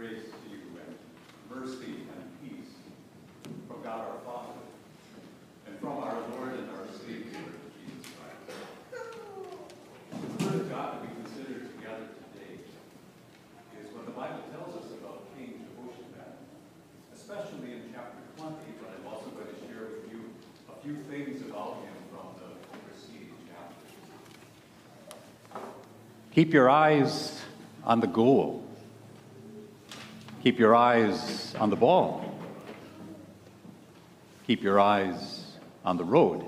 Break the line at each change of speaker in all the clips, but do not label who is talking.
Grace to you and mercy and peace from God our Father and from our Lord and our Savior, Jesus Christ. The word of God that we consider together today is what the Bible tells us about King Jehoshaphat, especially in chapter 20, but I'm also going to share with you a few things about him from the preceding chapters. Keep your eyes on the goal. Keep your eyes on the ball. Keep your eyes on the road.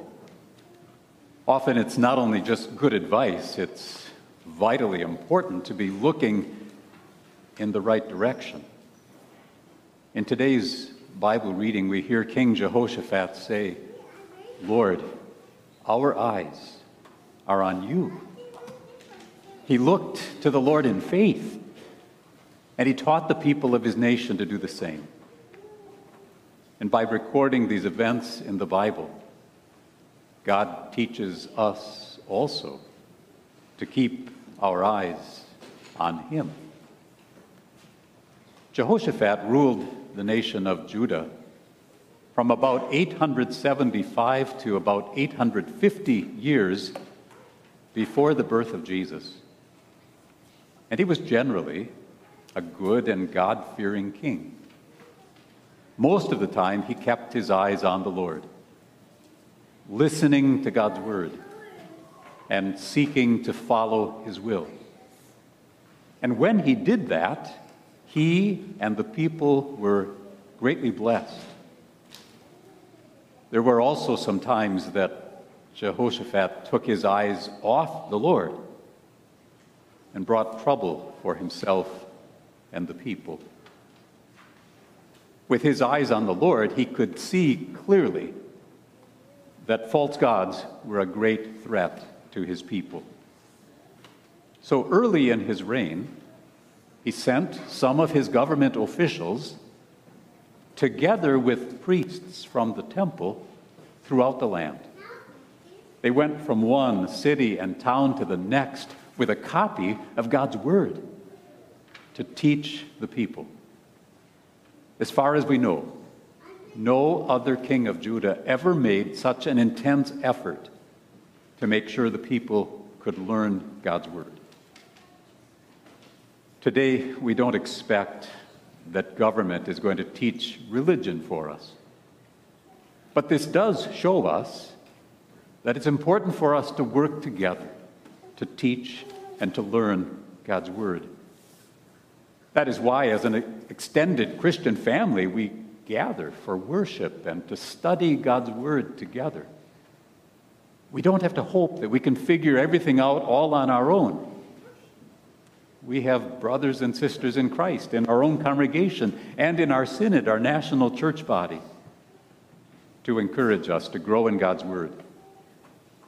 Often it's not only just good advice, it's vitally important to be looking in the right direction. In today's Bible reading, we hear King Jehoshaphat say, Lord, our eyes are on you. He looked to the Lord in faith and he taught the people of his nation to do the same. And by recording these events in the Bible, God teaches us also to keep our eyes on him. Jehoshaphat ruled the nation of Judah from about 875 to about 850 years before the birth of Jesus. And he was generally a good and God fearing king. Most of the time, he kept his eyes on the Lord, listening to God's word and seeking to follow his will. And when he did that, he and the people were greatly blessed. There were also some times that Jehoshaphat took his eyes off the Lord and brought trouble for himself and the people. With his eyes on the Lord, he could see clearly that false gods were a great threat to his people. So early in his reign, he sent some of his government officials, together with priests from the temple, throughout the land. They went from one city and town to the next with a copy of God's word to teach the people. As far as we know, no other king of Judah ever made such an intense effort to make sure the people could learn God's word. Today, we don't expect that government is going to teach religion for us. But this does show us that it's important for us to work together to teach and to learn God's word. That is why, as an extended Christian family, we gather for worship and to study God's Word together. We don't have to hope that we can figure everything out all on our own. We have brothers and sisters in Christ in our own congregation and in our synod, our national church body, to encourage us to grow in God's Word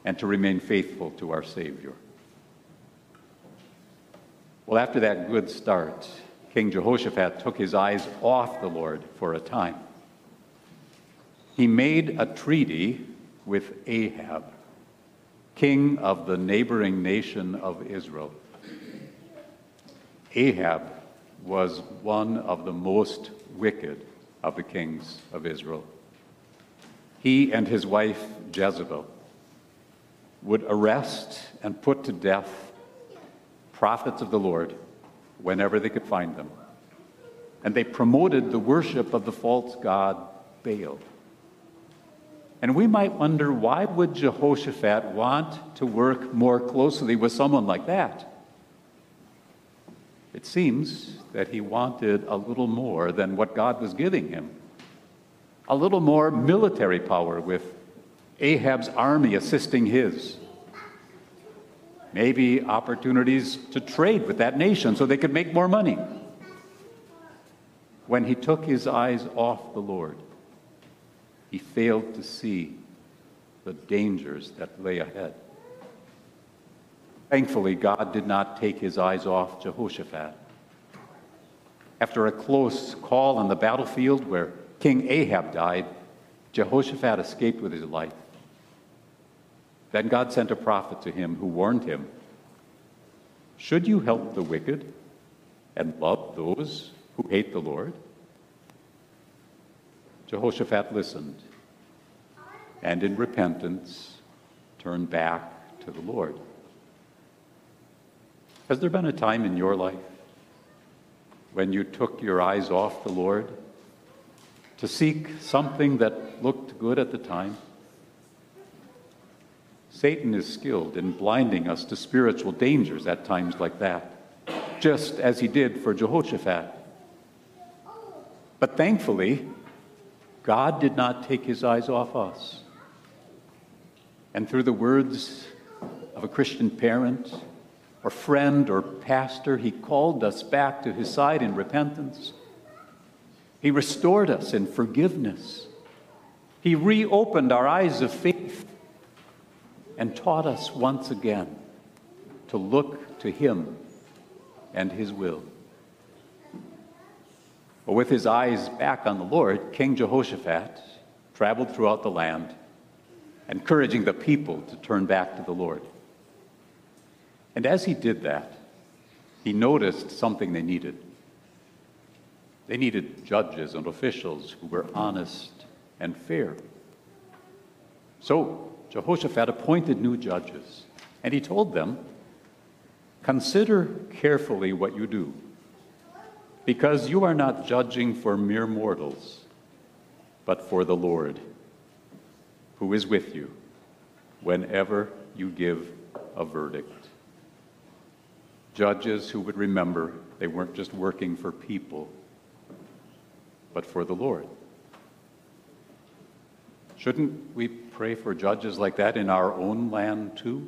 and to remain faithful to our Savior. Well, after that good start, King Jehoshaphat took his eyes off the Lord for a time. He made a treaty with Ahab, king of the neighboring nation of Israel. Ahab was one of the most wicked of the kings of Israel. He and his wife Jezebel would arrest and put to death prophets of the Lord whenever they could find them. And they promoted the worship of the false god Baal. And we might wonder why would Jehoshaphat want to work more closely with someone like that? It seems that he wanted a little more than what God was giving him. A little more military power with Ahab's army assisting his maybe opportunities to trade with that nation so they could make more money. When he took his eyes off the Lord, he failed to see the dangers that lay ahead. Thankfully, God did not take his eyes off Jehoshaphat. After a close call on the battlefield where King Ahab died, Jehoshaphat escaped with his life. Then God sent a prophet to him who warned him Should you help the wicked and love those who hate the Lord? Jehoshaphat listened and in repentance turned back to the Lord. Has there been a time in your life when you took your eyes off the Lord to seek something that looked good at the time? Satan is skilled in blinding us to spiritual dangers at times like that, just as he did for Jehoshaphat. But thankfully, God did not take his eyes off us. And through the words of a Christian parent, or friend, or pastor, he called us back to his side in repentance. He restored us in forgiveness. He reopened our eyes of faith and taught us once again to look to him and his will. But with his eyes back on the Lord, King Jehoshaphat traveled throughout the land, encouraging the people to turn back to the Lord. And as he did that, he noticed something they needed. They needed judges and officials who were honest and fair. So Jehoshaphat appointed new judges, and he told them, Consider carefully what you do because you are not judging for mere mortals, but for the Lord, who is with you whenever you give a verdict. Judges who would remember they weren't just working for people, but for the Lord. Shouldn't we pray for judges like that in our own land too?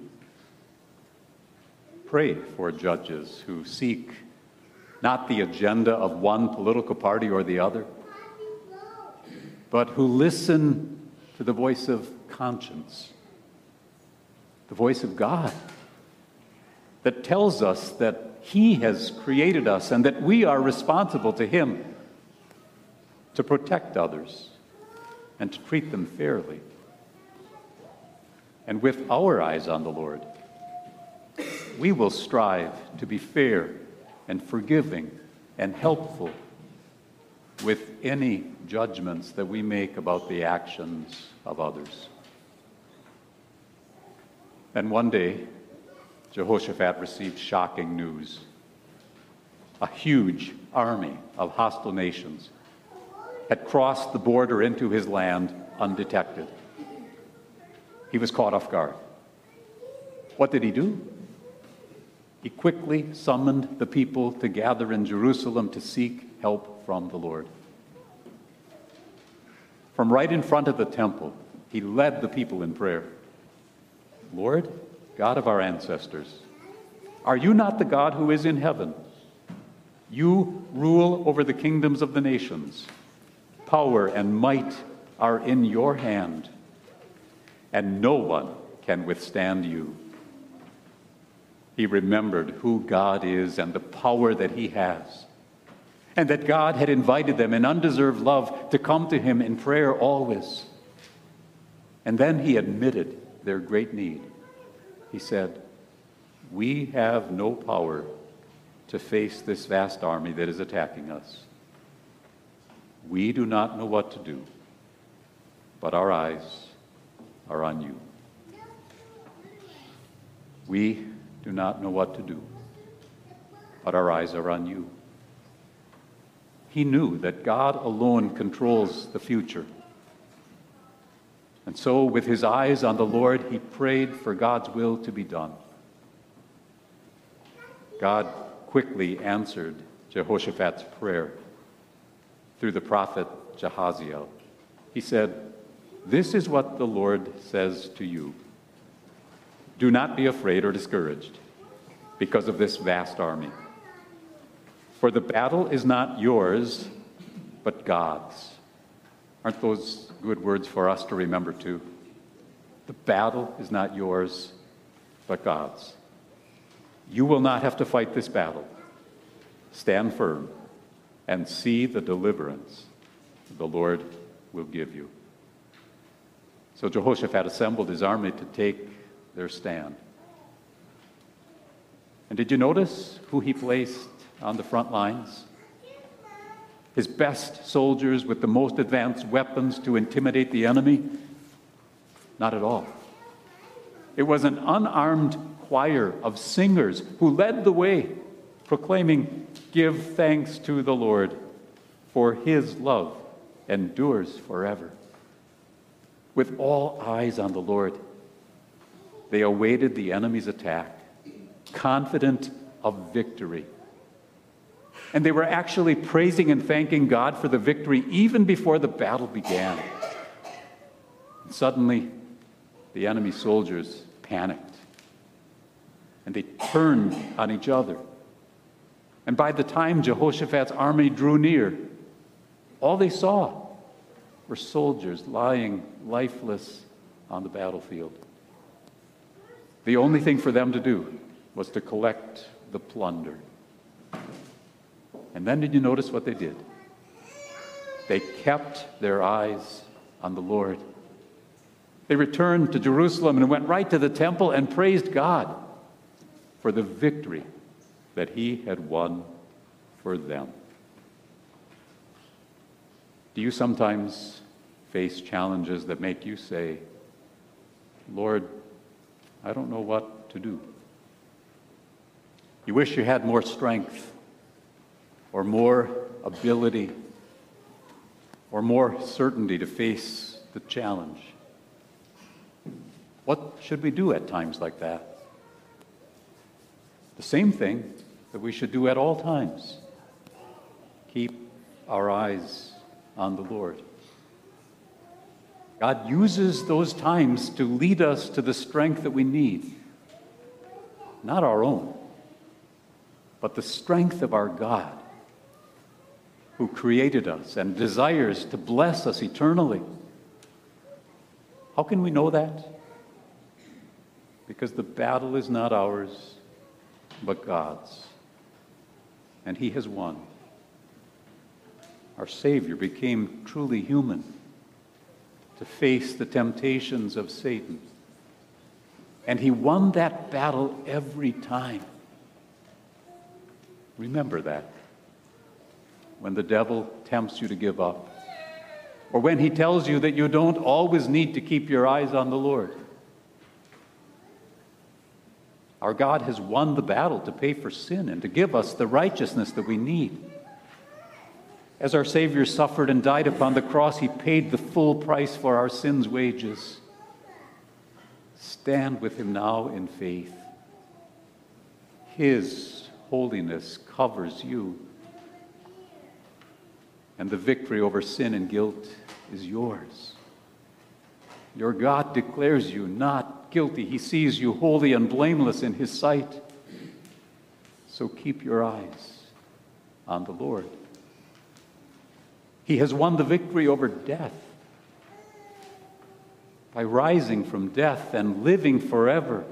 Pray for judges who seek not the agenda of one political party or the other, but who listen to the voice of conscience, the voice of God that tells us that He has created us and that we are responsible to Him to protect others and to treat them fairly. And with our eyes on the Lord, we will strive to be fair and forgiving and helpful with any judgments that we make about the actions of others. And one day, Jehoshaphat received shocking news. A huge army of hostile nations had crossed the border into his land undetected. He was caught off guard. What did he do? he quickly summoned the people to gather in Jerusalem to seek help from the Lord. From right in front of the temple, he led the people in prayer Lord, God of our ancestors, are you not the God who is in heaven? You rule over the kingdoms of the nations. Power and might are in your hand, and no one can withstand you. He remembered who God is and the power that He has. And that God had invited them in undeserved love to come to Him in prayer always. And then He admitted their great need. He said, We have no power to face this vast army that is attacking us. We do not know what to do, but our eyes are on you. We do not know what to do, but our eyes are on you. He knew that God alone controls the future. And so, with his eyes on the Lord, he prayed for God's will to be done. God quickly answered Jehoshaphat's prayer through the prophet Jahaziel. He said, This is what the Lord says to you. Do not be afraid or discouraged because of this vast army. For the battle is not yours, but God's. Aren't those good words for us to remember too? The battle is not yours, but God's. You will not have to fight this battle. Stand firm and see the deliverance the Lord will give you. So Jehoshaphat assembled his army to take their stand. And did you notice who he placed on the front lines? his best soldiers with the most advanced weapons to intimidate the enemy? Not at all. It was an unarmed choir of singers who led the way, proclaiming, Give thanks to the Lord, for his love endures forever. With all eyes on the Lord, they awaited the enemy's attack, confident of victory. And they were actually praising and thanking God for the victory even before the battle began. And suddenly, the enemy soldiers panicked and they turned on each other. And by the time Jehoshaphat's army drew near, all they saw were soldiers lying lifeless on the battlefield. The only thing for them to do was to collect the plunder. And then did you notice what they did? They kept their eyes on the Lord. They returned to Jerusalem and went right to the temple and praised God for the victory that he had won for them. Do you sometimes face challenges that make you say, Lord, I don't know what to do? You wish you had more strength or more ability or more certainty to face the challenge. What should we do at times like that? The same thing that we should do at all times keep our eyes on the Lord. God uses those times to lead us to the strength that we need, not our own but the strength of our God who created us and desires to bless us eternally. How can we know that? Because the battle is not ours, but God's. And He has won. Our Savior became truly human to face the temptations of Satan. And He won that battle every time. Remember that. When the devil tempts you to give up, or when he tells you that you don't always need to keep your eyes on the Lord. Our God has won the battle to pay for sin and to give us the righteousness that we need. As our Savior suffered and died upon the cross, He paid the full price for our sins' wages. Stand with Him now in faith. His holiness covers you. And the victory over sin and guilt is yours. Your God declares you not guilty. He sees you holy and blameless in His sight. So keep your eyes on the Lord. He has won the victory over death by rising from death and living forever.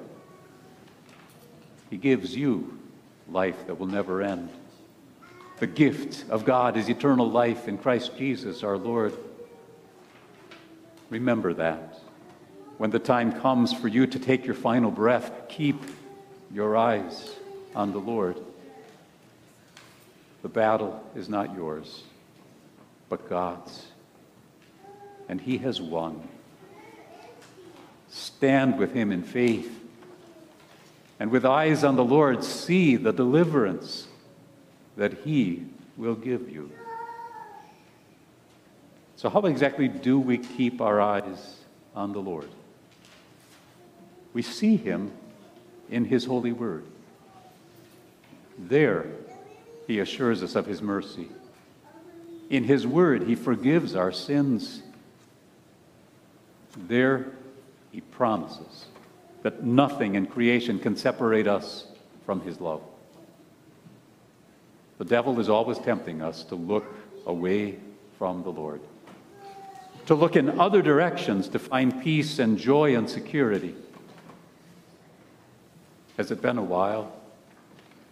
He gives you life that will never end. The gift of God is eternal life in Christ Jesus our Lord. Remember that. When the time comes for you to take your final breath, keep your eyes on the Lord. The battle is not yours, but God's. And He has won. Stand with Him in faith and with eyes on the Lord, see the deliverance that He will give you. So, how exactly do we keep our eyes on the Lord? We see Him in His holy word. There, He assures us of His mercy. In His word, He forgives our sins. There, He promises that nothing in creation can separate us from his love. The devil is always tempting us to look away from the Lord, to look in other directions to find peace and joy and security. Has it been a while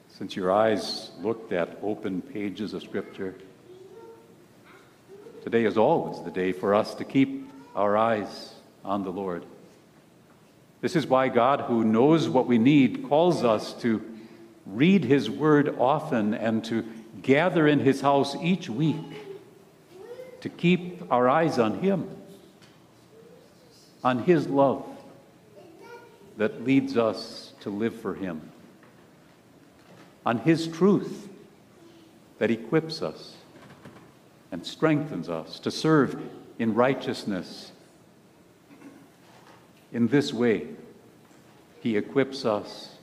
since your eyes looked at open pages of Scripture? Today is always the day for us to keep our eyes on the Lord. This is why God, who knows what we need, calls us to read His Word often and to gather in his house each week to keep our eyes on him, on his love that leads us to live for him, on his truth that equips us and strengthens us to serve in righteousness. In this way, he equips us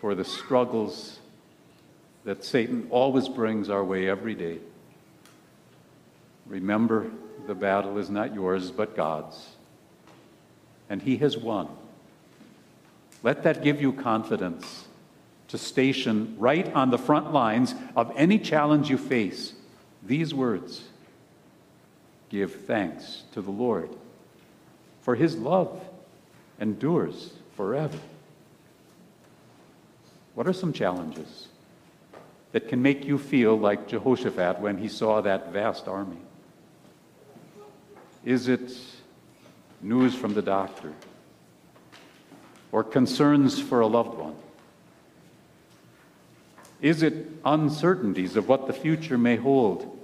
for the struggles that Satan always brings our way every day. Remember, the battle is not yours, but God's. And He has won. Let that give you confidence to station right on the front lines of any challenge you face these words Give thanks to the Lord, for His love endures forever. What are some challenges that can make you feel like Jehoshaphat when he saw that vast army? Is it news from the doctor or concerns for a loved one? Is it uncertainties of what the future may hold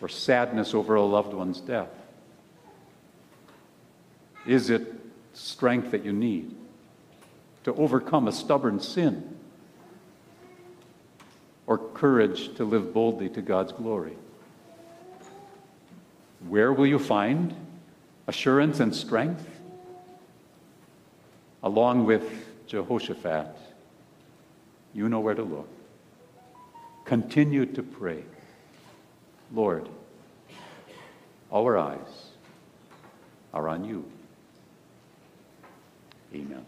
or sadness over a loved one's death? Is it strength that you need? to overcome a stubborn sin, or courage to live boldly to God's glory? Where will you find assurance and strength? Along with Jehoshaphat, you know where to look. Continue to pray. Lord, our eyes are on you. Amen.